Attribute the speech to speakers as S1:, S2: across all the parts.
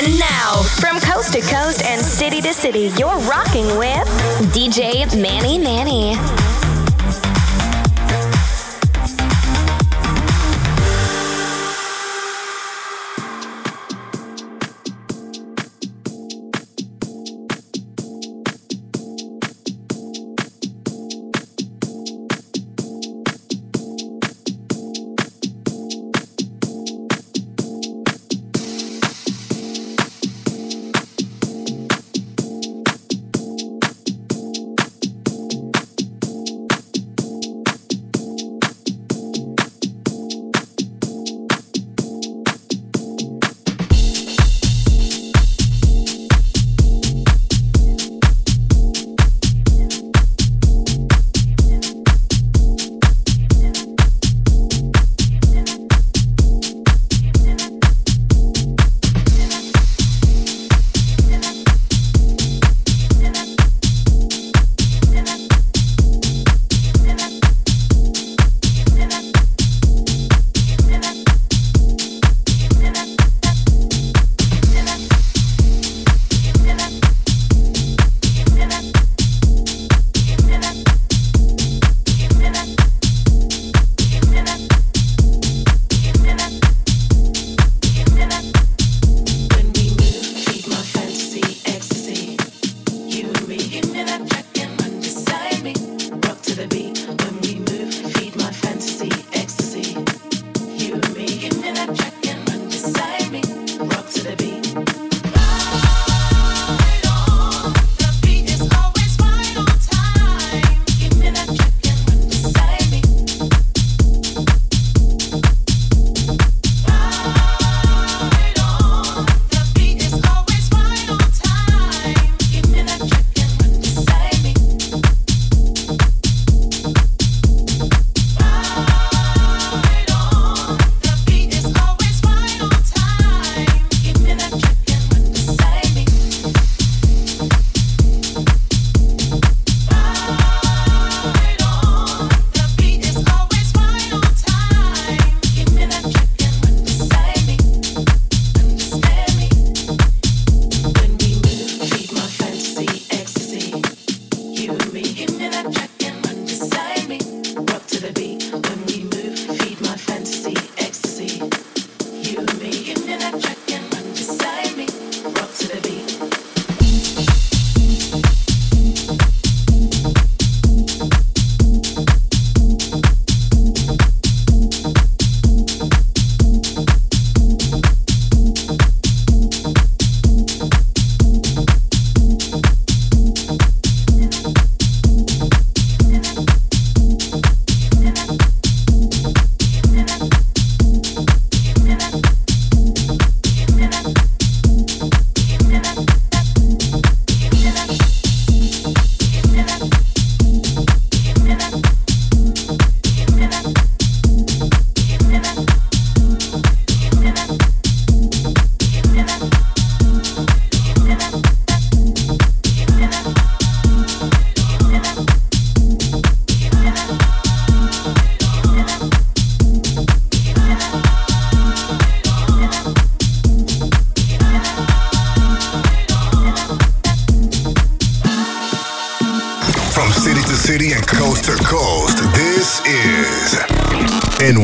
S1: And now, from coast to coast and city to city, you're rocking with DJ Manny Manny.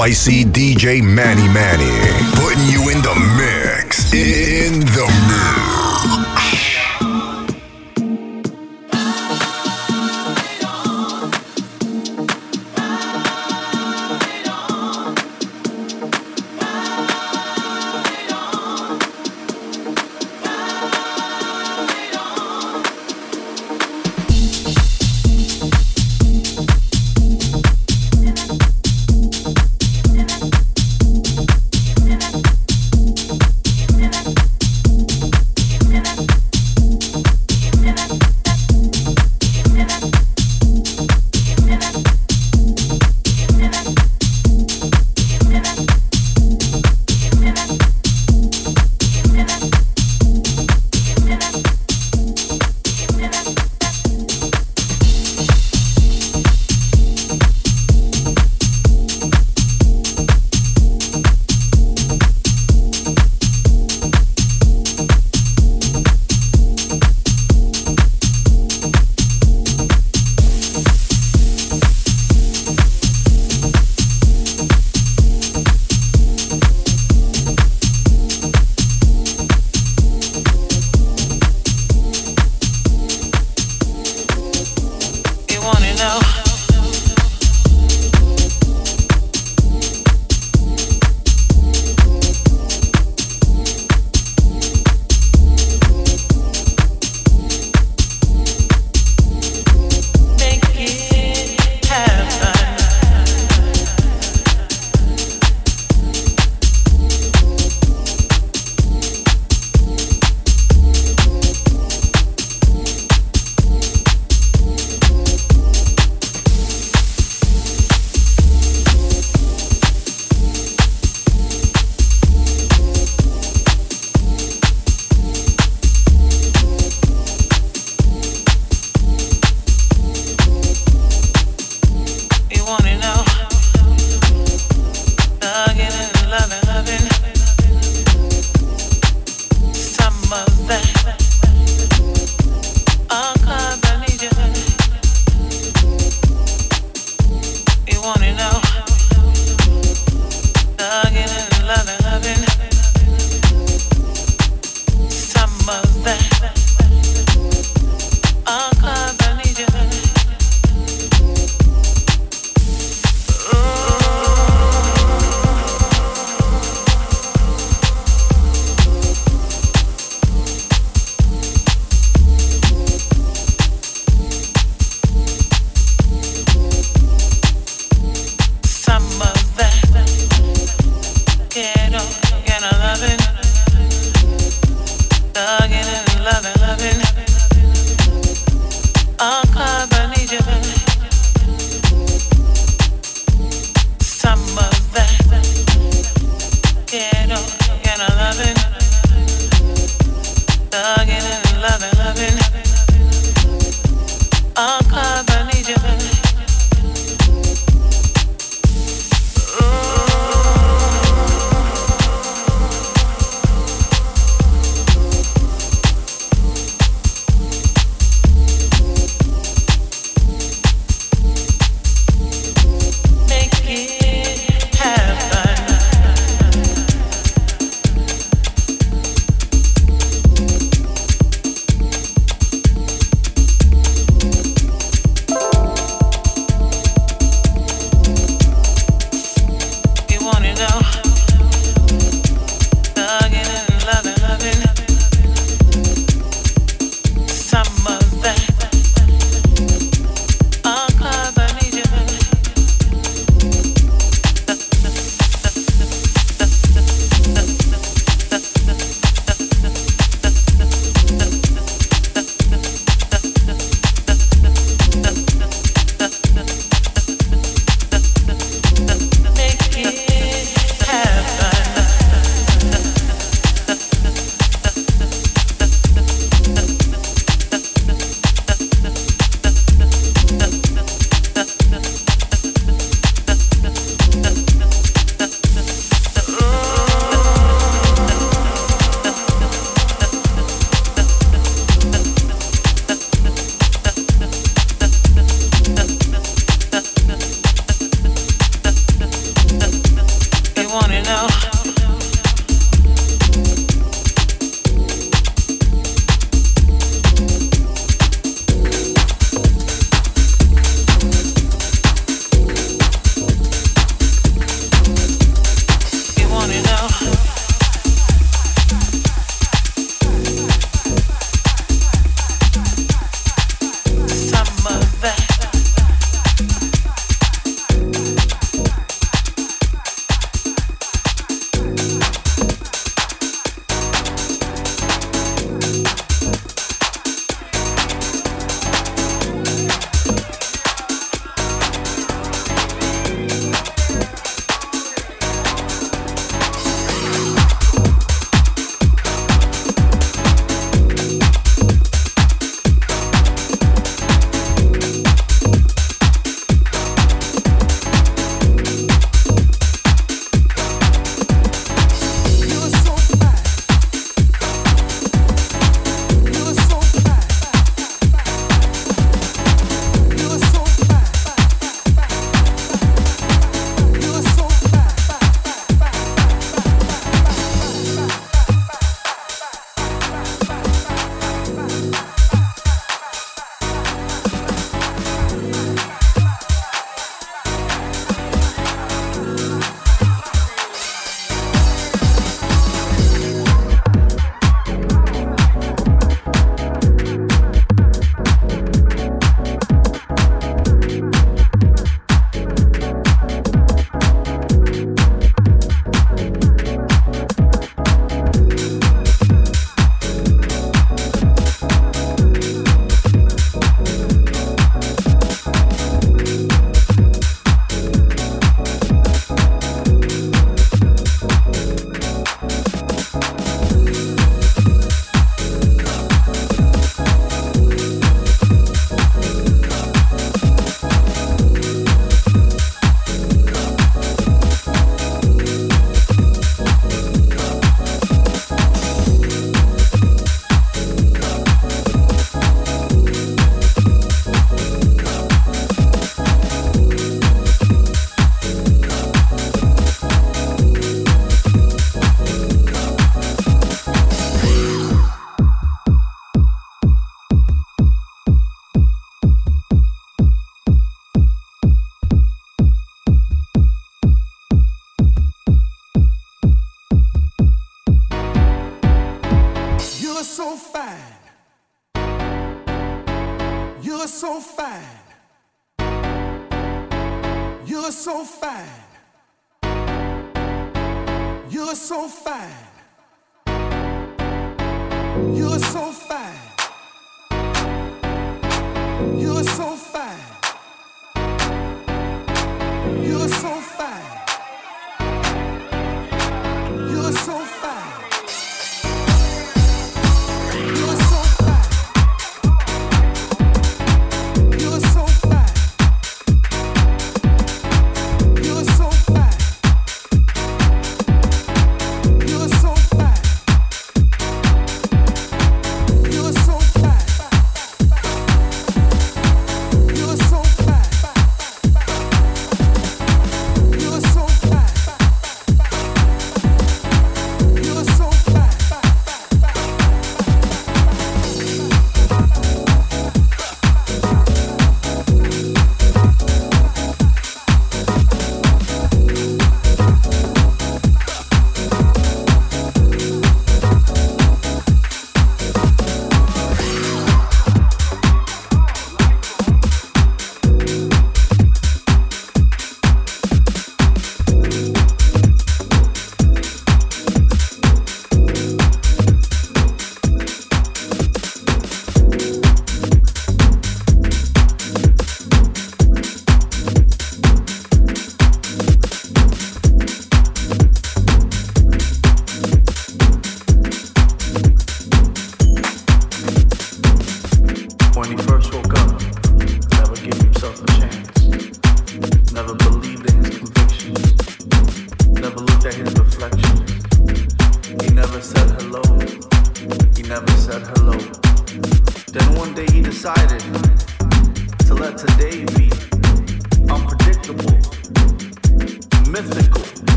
S2: NYC DJ Manny Manny.
S3: la la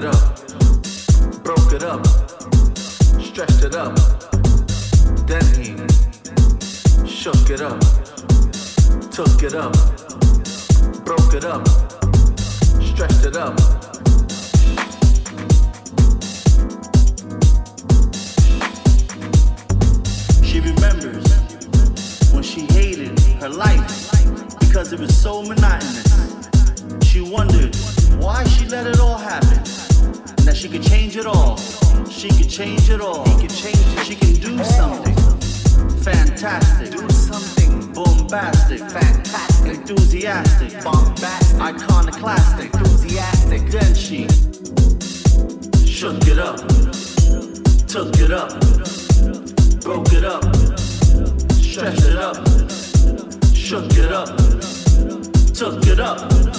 S4: it up, broke it up, stretched it up. Then he shook it up, took it up, broke it up, stretched it up.
S5: She remembers when she hated her life because it was so monotonous. She wondered why she let it all happen that she could change it all. She could change it all. She could
S4: change it. She can do something
S5: fantastic. Do
S4: something
S5: bombastic,
S4: fantastic,
S5: enthusiastic,
S4: bombastic,
S5: iconoclastic,
S4: enthusiastic.
S5: Then she shook it up, took it up, broke it up, stretched it up, shook it up, took it up.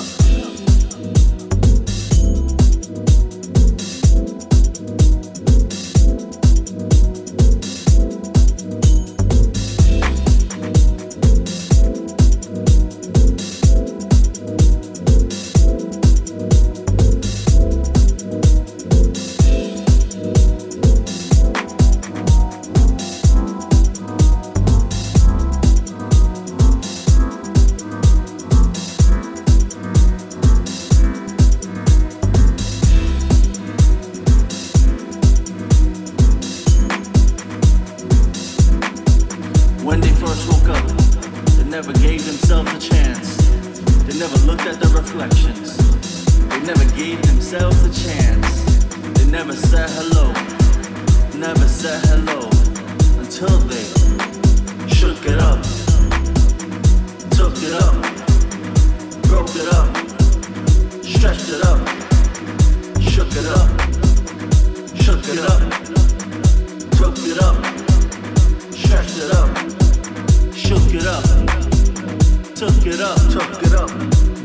S5: shook it up,
S4: took it up,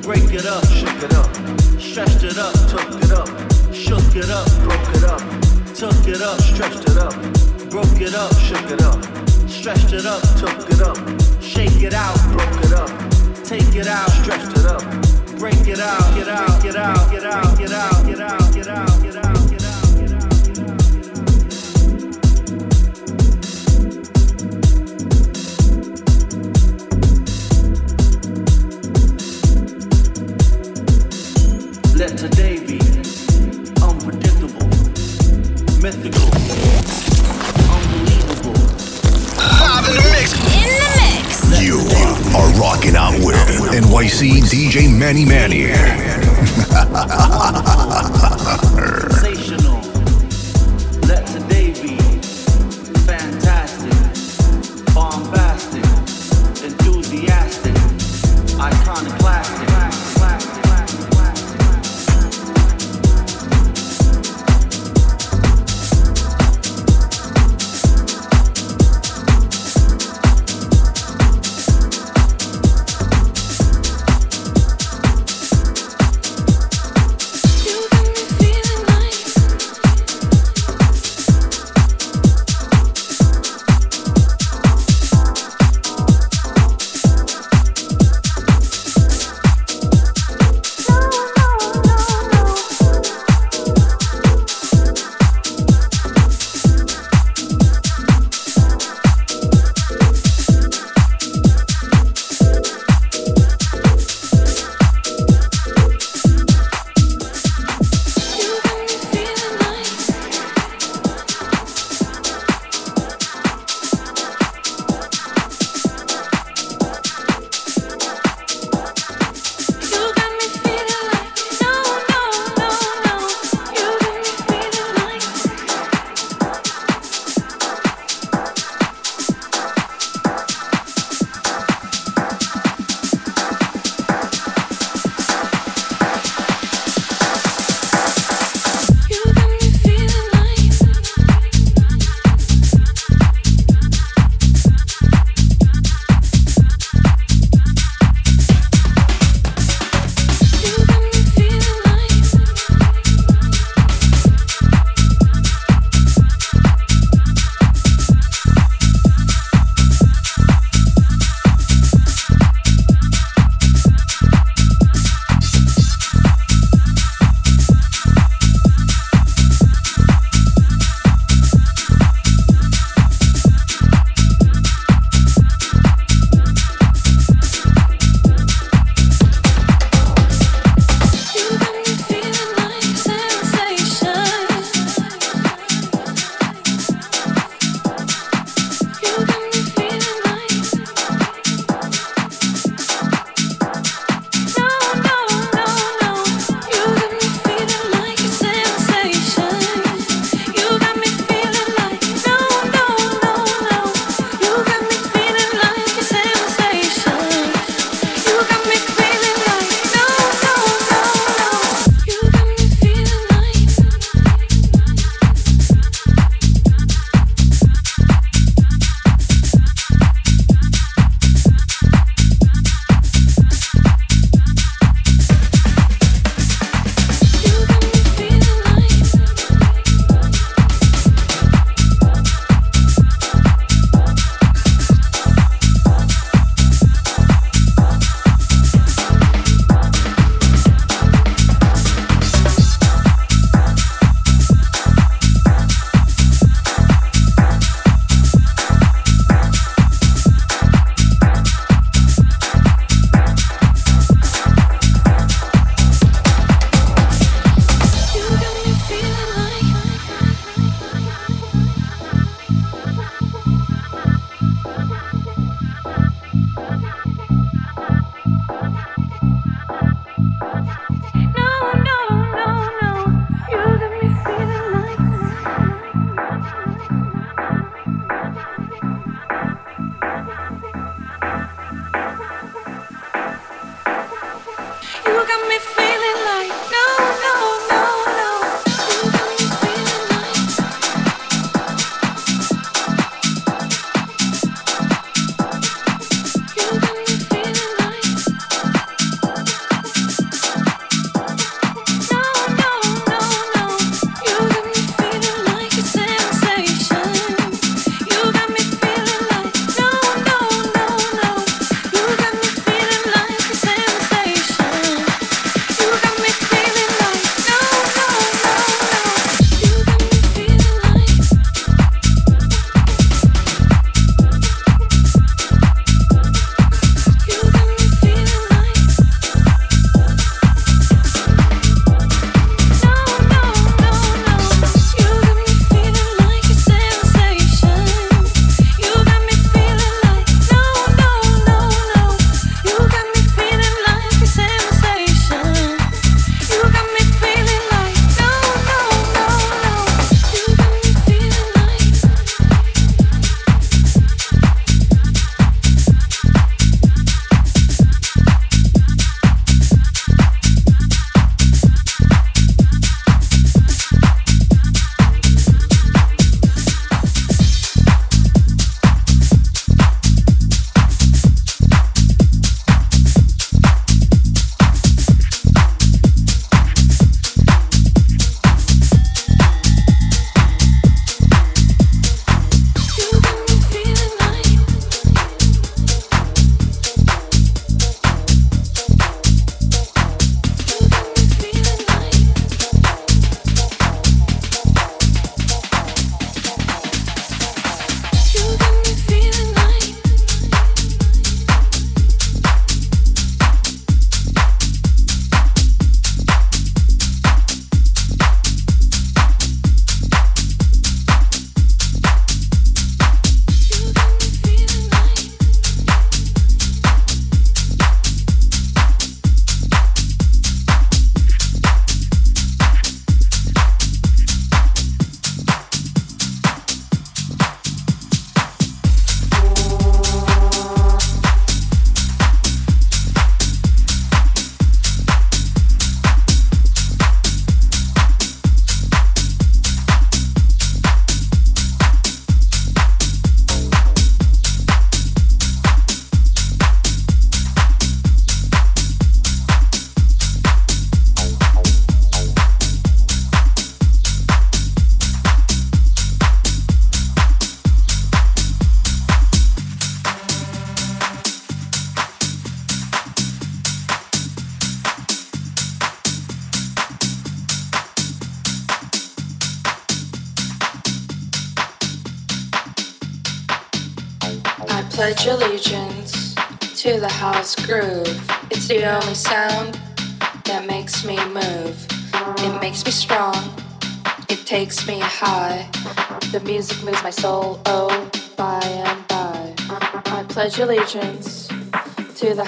S5: break it up,
S4: shook it up,
S5: stretched it up,
S4: took it up,
S5: shook it up,
S4: broke it up,
S5: took it up,
S4: stretched it up,
S5: broke it up,
S4: shook it up,
S5: stretched it up,
S4: took it up,
S5: shake it out,
S4: broke it up,
S5: take it out,
S4: stretched it up,
S5: break it out, get out, get out, get out, get out, get out, get out.
S2: NYC DJ Manny Manny.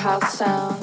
S6: house sound.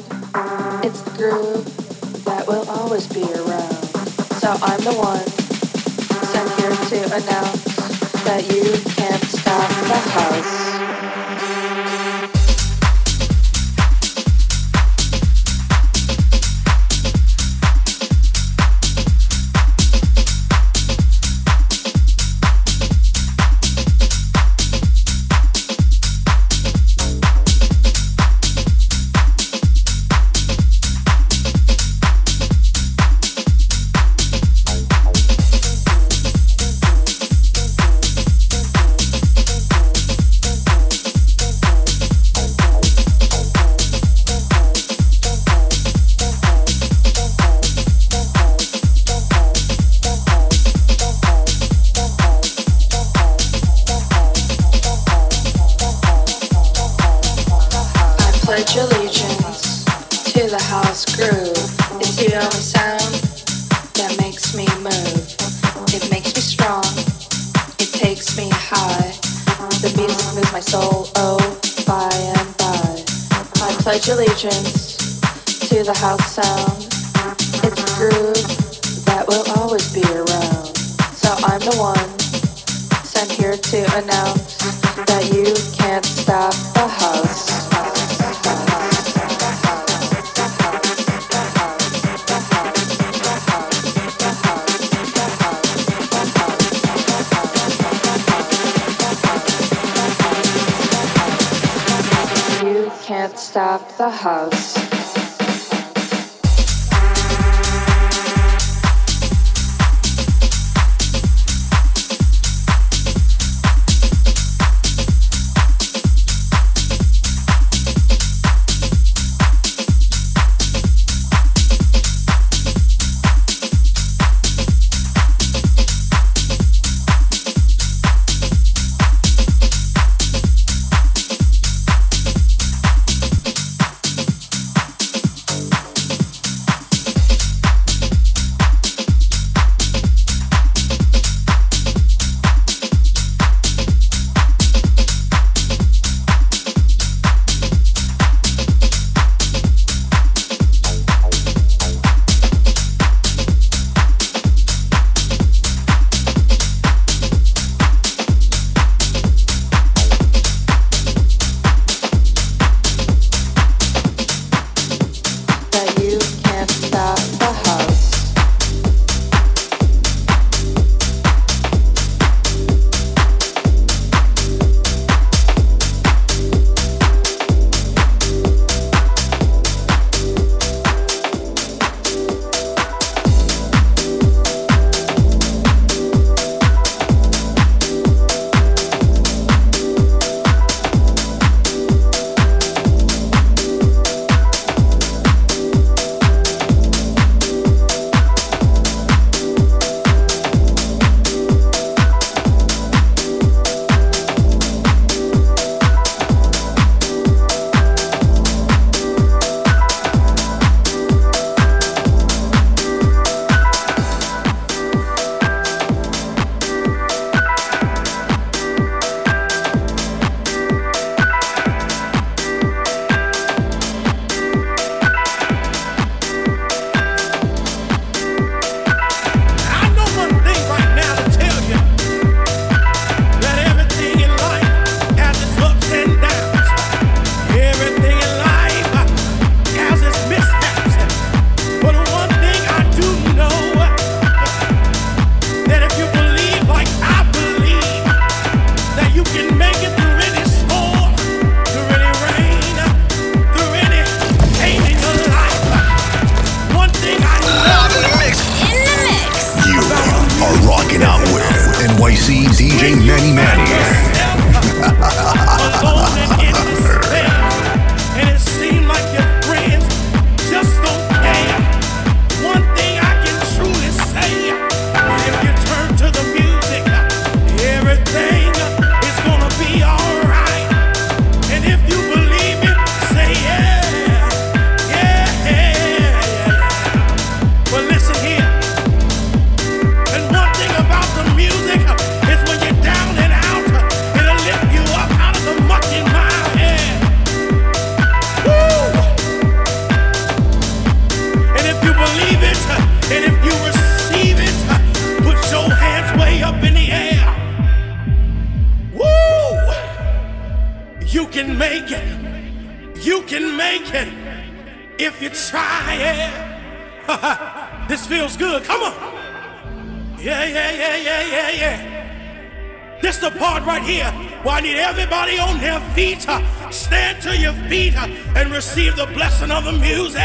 S7: Well, I need everybody on their feet. Stand to your feet and receive the blessing of the music.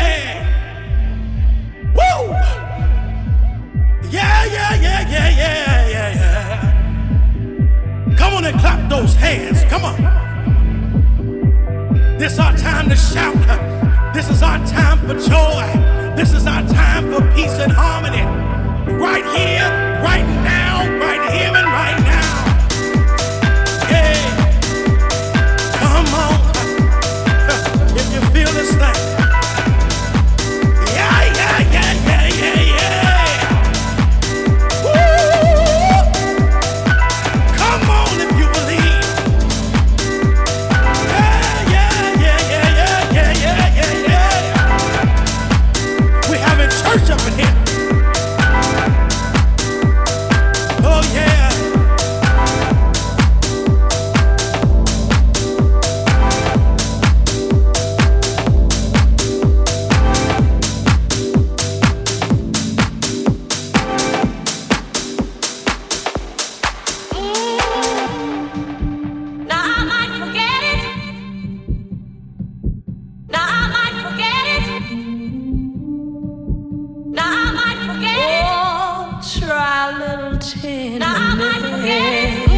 S7: Woo! Yeah, yeah, yeah, yeah, yeah, yeah, yeah. Come on and clap those hands. Come on. This our time to shout. This is our time for joy. This is our time for peace and harmony. Right here, right now, right here and
S8: a little tenderness. Now I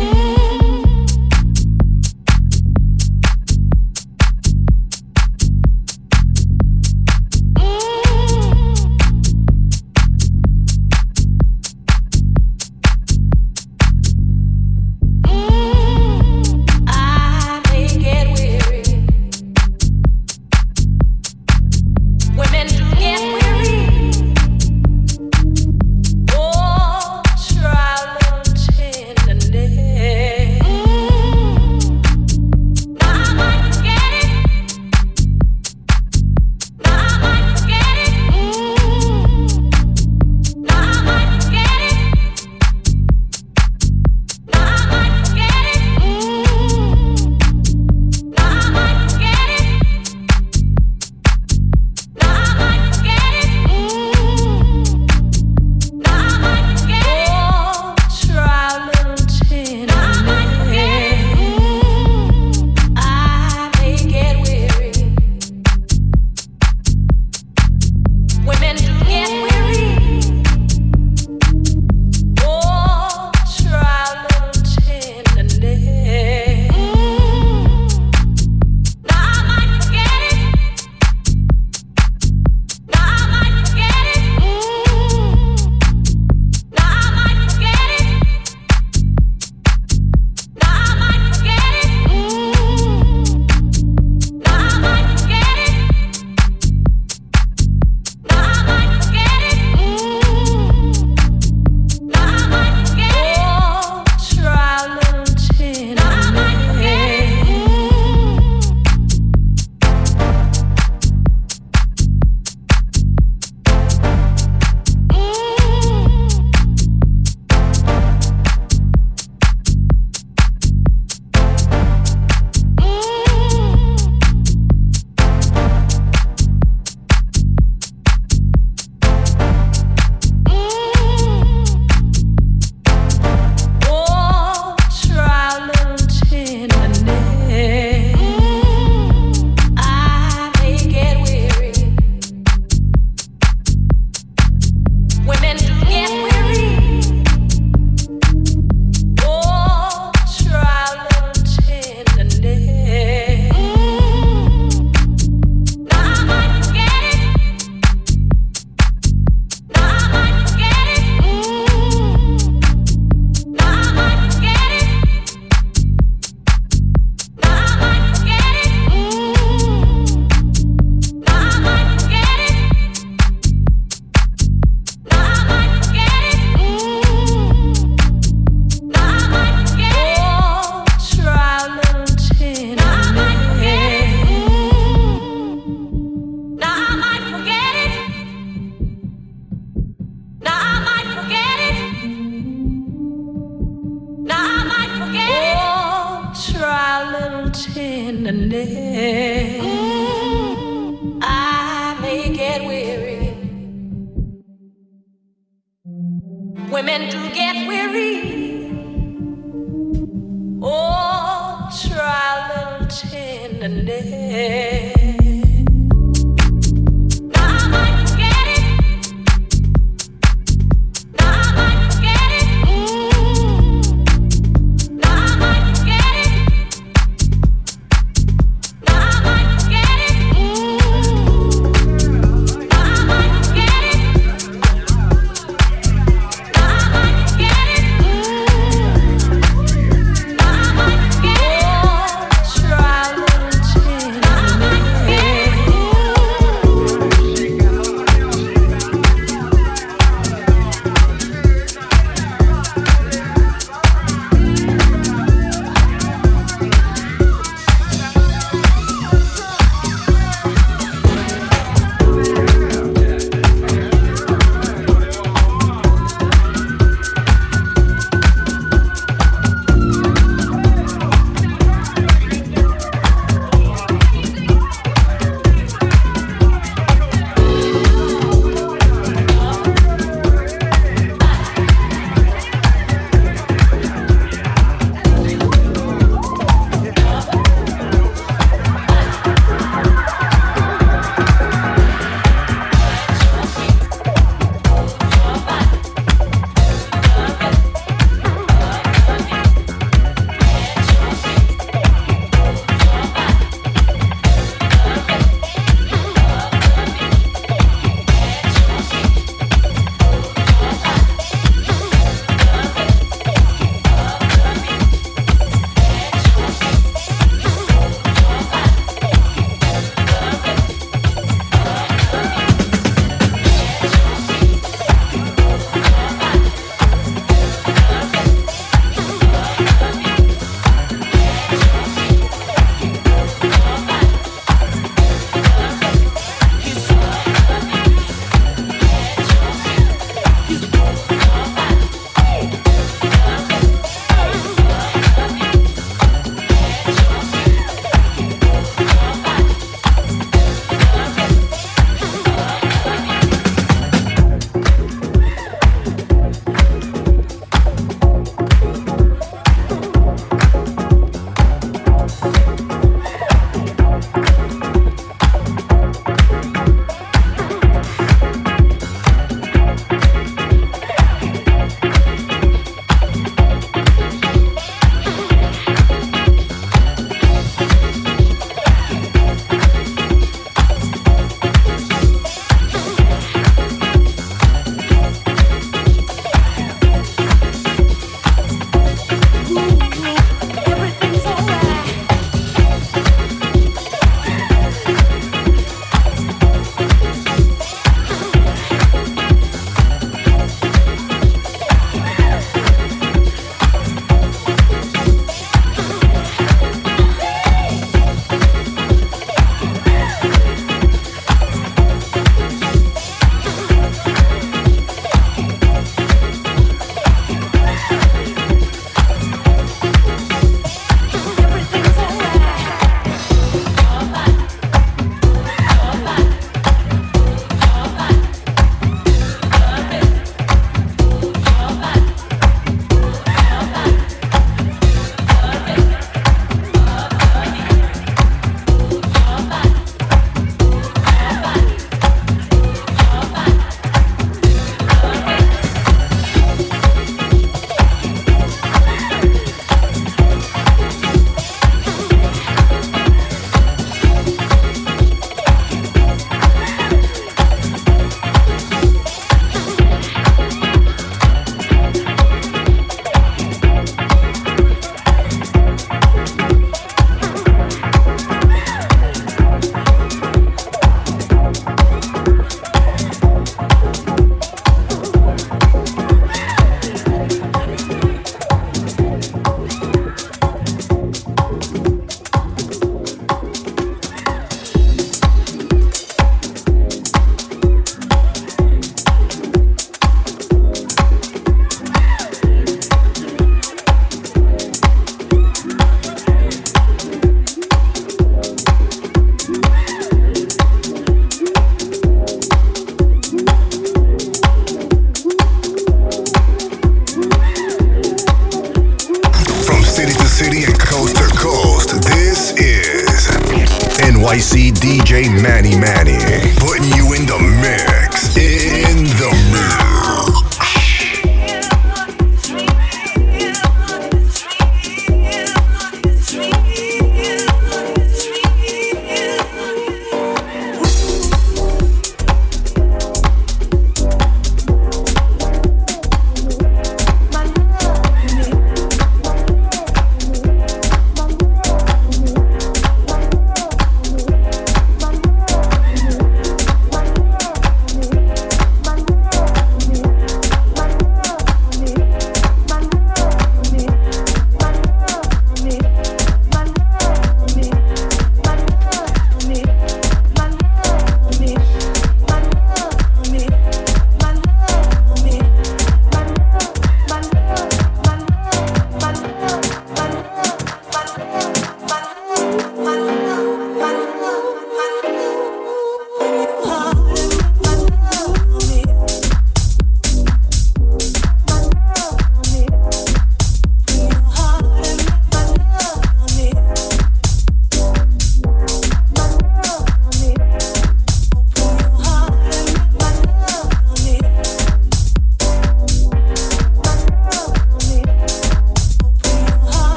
S2: NYC DJ Manny Manny, putting you in the mix. In the mix.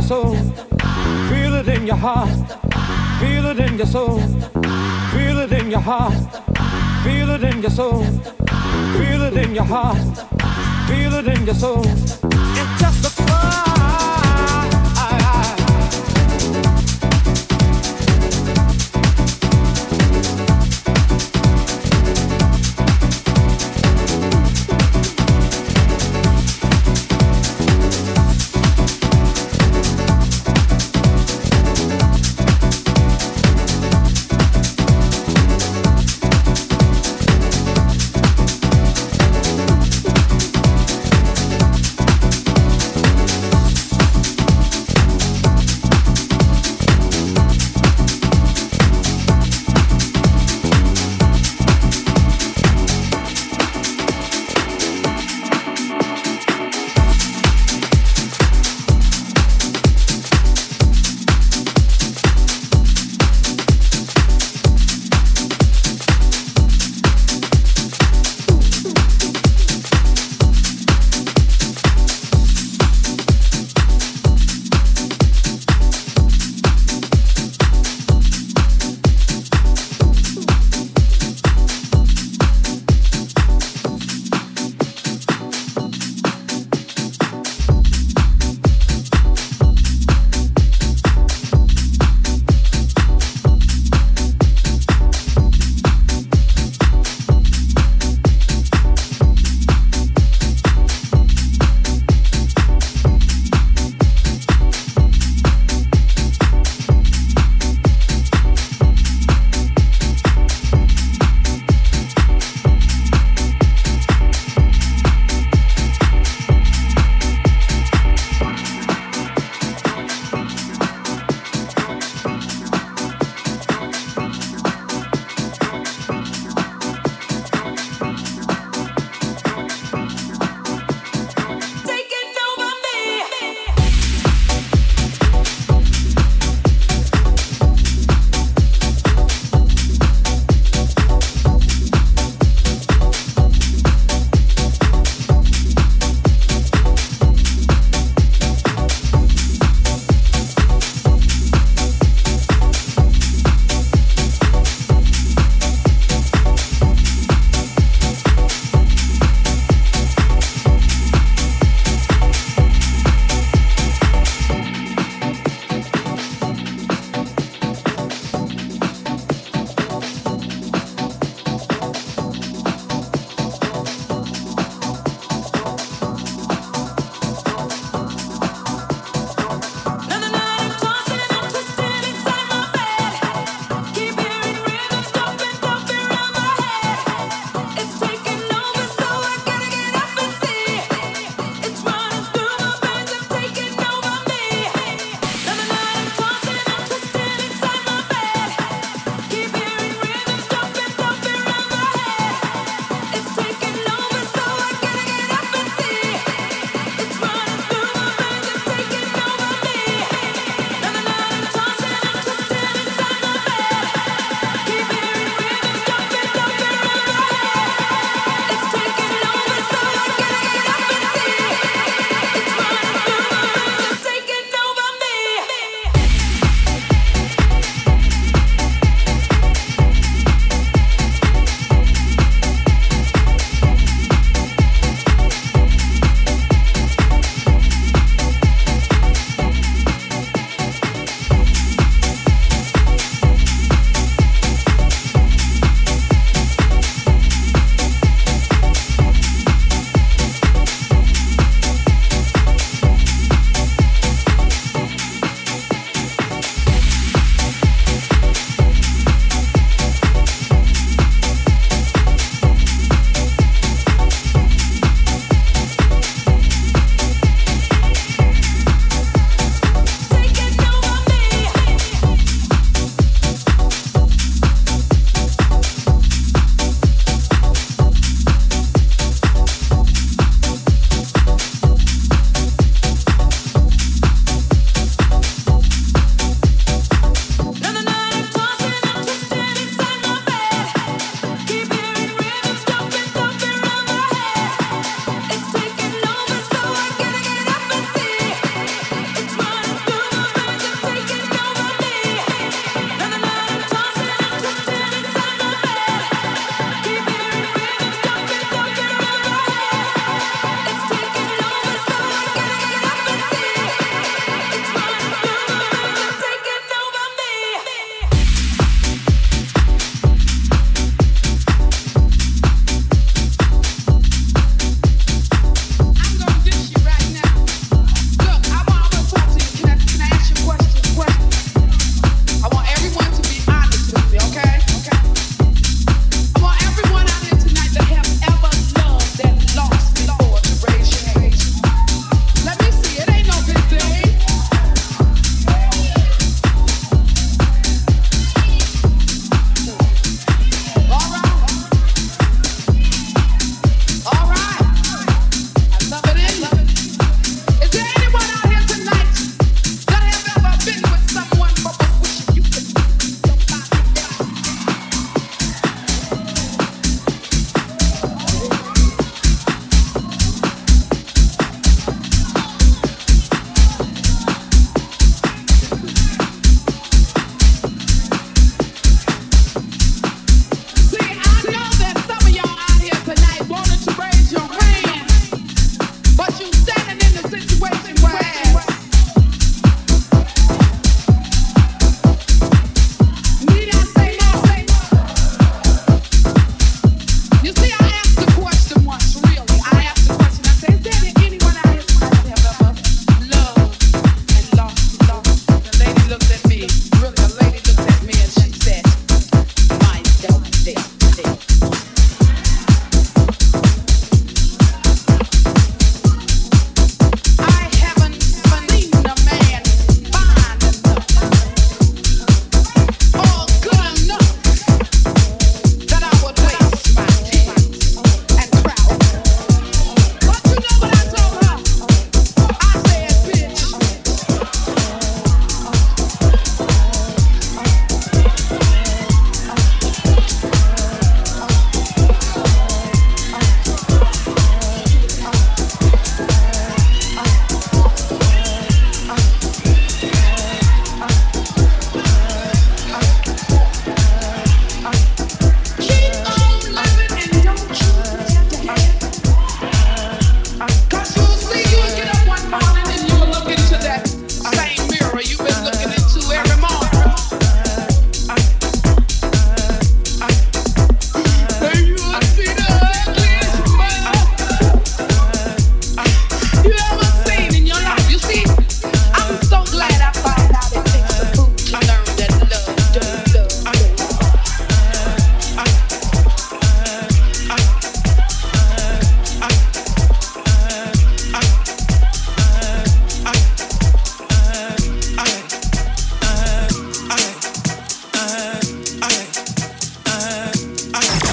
S9: your soul. Feel it in your heart. Feel it in your soul. Feel it in your heart. Feel it in your soul. Feel it in your heart. Feel it in your soul. And just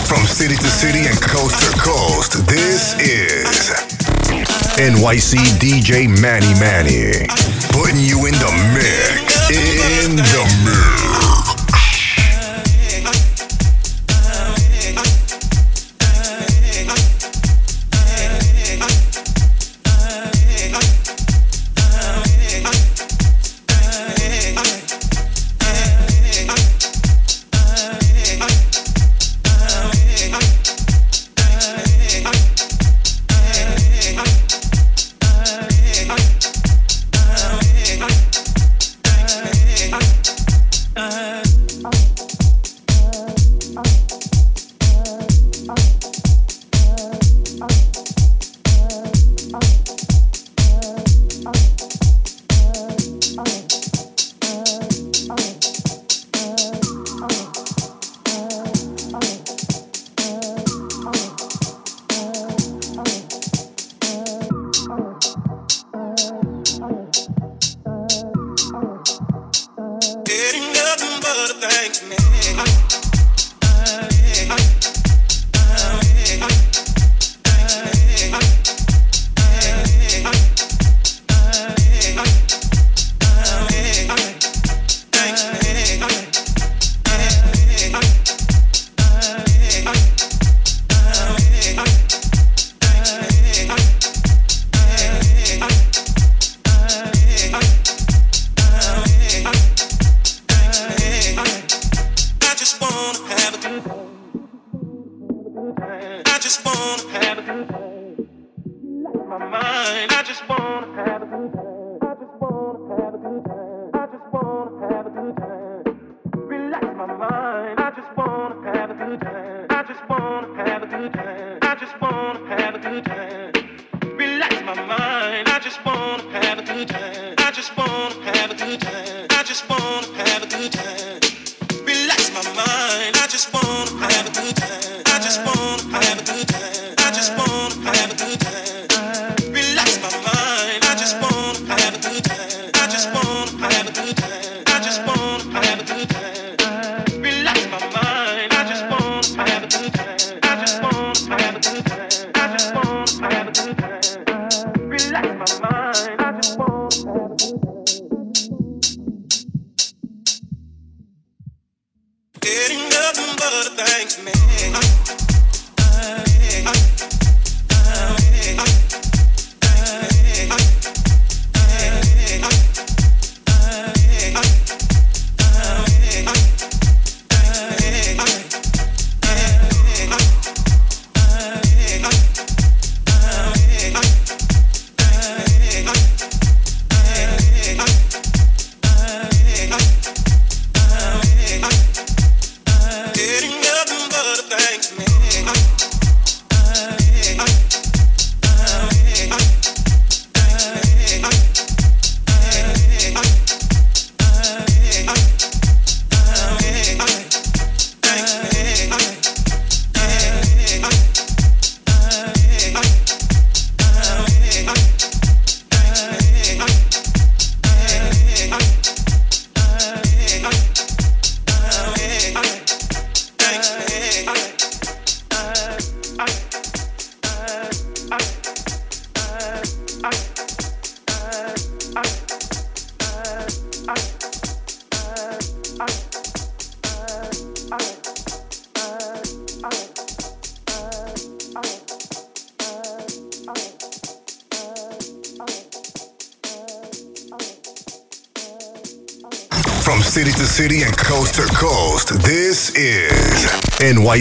S2: From city to city and coast to coast, this is NYC DJ Manny Manny. Putting you in the mix. In the mix.
S7: have a good time. I just wanna have a good time.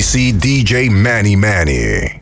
S2: DC DJ Manny Manny.